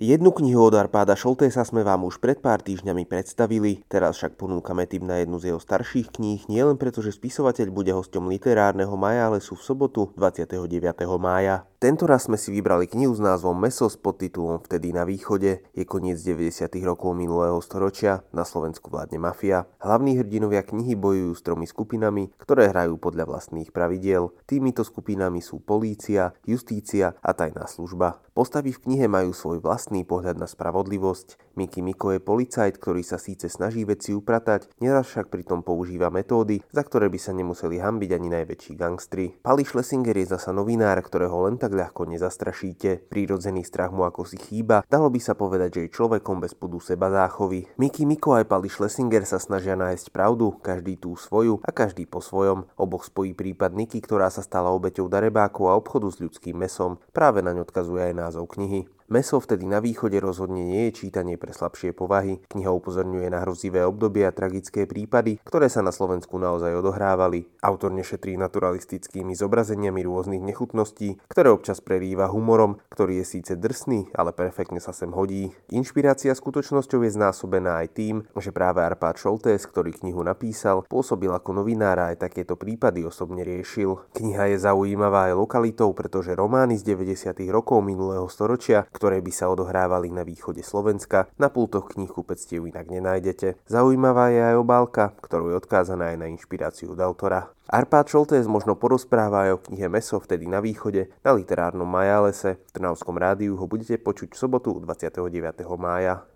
Jednu knihu od Arpáda Šoltésa sme vám už pred pár týždňami predstavili, teraz však ponúkame tým na jednu z jeho starších kníh, nielen preto, že spisovateľ bude hosťom literárneho Majálesu v sobotu 29. mája. Tento raz sme si vybrali knihu s názvom Meso s podtitulom Vtedy na východe. Je koniec 90. rokov minulého storočia, na Slovensku vládne mafia. Hlavní hrdinovia knihy bojujú s tromi skupinami, ktoré hrajú podľa vlastných pravidiel. Týmito skupinami sú polícia, justícia a tajná služba. Postavy v knihe majú svoj vlastný pohľad na spravodlivosť. Miki Miko je policajt, ktorý sa síce snaží veci upratať, neraz však pritom používa metódy, za ktoré by sa nemuseli hambiť ani najväčší gangstri. Pali Schlesinger je zasa novinár, ktorého len tak ľahko nezastrašíte. Prírodzený strach mu ako si chýba, dalo by sa povedať, že je človekom bez pudu seba záchovy. Miki Miko aj Pali Schlesinger sa snažia nájsť pravdu, každý tú svoju a každý po svojom. Oboch spojí prípad Niky, ktorá sa stala obeťou darebákov a obchodu s ľudským mesom. Práve naň odkazuje aj názov knihy. Meso vtedy na východe rozhodne nie je čítanie pre slabšie povahy. Kniha upozorňuje na hrozivé obdobie a tragické prípady, ktoré sa na Slovensku naozaj odohrávali. Autor nešetrí naturalistickými zobrazeniami rôznych nechutností, ktoré občas prerýva humorom, ktorý je síce drsný, ale perfektne sa sem hodí. Inšpirácia skutočnosťou je znásobená aj tým, že práve Arpád Šoltés, ktorý knihu napísal, pôsobil ako novinár a aj takéto prípady osobne riešil. Kniha je zaujímavá aj lokalitou, pretože romány z 90. rokov minulého storočia, ktoré by sa odohrávali na východe Slovenska, na pultoch knihkupectiev inak nenájdete. Zaujímavá je aj obálka, ktorú je odkázaná aj na inšpiráciu od autora. Arpád Šoltés možno porozpráva aj o knihe Meso vtedy na východe, na literárnom Majálese. V Trnavskom rádiu ho budete počuť v sobotu 29. mája.